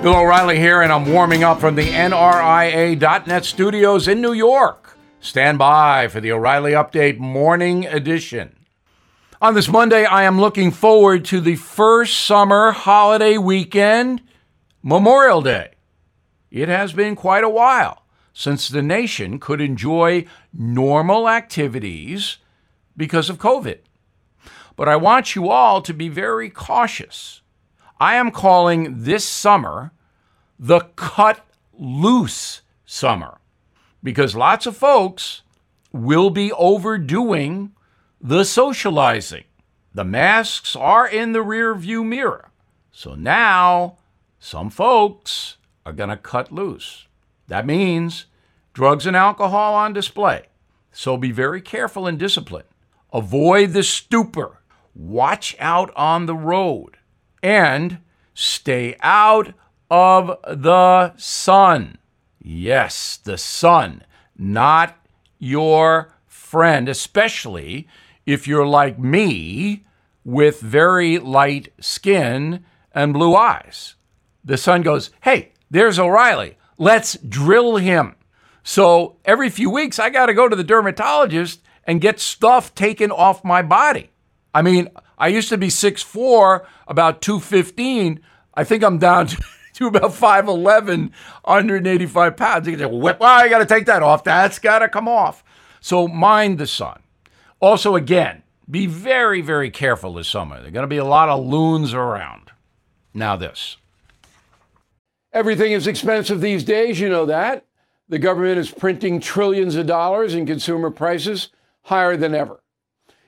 Bill O'Reilly here, and I'm warming up from the NRIA.net studios in New York. Stand by for the O'Reilly Update Morning Edition. On this Monday, I am looking forward to the first summer holiday weekend, Memorial Day. It has been quite a while since the nation could enjoy normal activities because of COVID. But I want you all to be very cautious I am calling this summer the cut loose summer because lots of folks will be overdoing the socializing. The masks are in the rear view mirror. So now some folks are going to cut loose. That means drugs and alcohol on display. So be very careful and disciplined. Avoid the stupor. Watch out on the road and stay out of the sun. Yes, the sun, not your friend, especially if you're like me with very light skin and blue eyes. The sun goes, Hey, there's O'Reilly. Let's drill him. So every few weeks, I got to go to the dermatologist and get stuff taken off my body. I mean, I used to be 6'4, about 215. I think I'm down to, about 5'11, 185 pounds. You can say, well, I got to take that off. That's got to come off. So mind the sun. Also, again, be very, very careful this summer. There are going to be a lot of loons around. Now, this. Everything is expensive these days, you know that. The government is printing trillions of dollars and consumer prices higher than ever.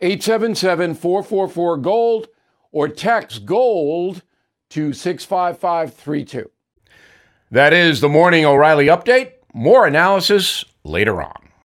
877 444 GOLD or text GOLD to 65532. That is the Morning O'Reilly Update. More analysis later on.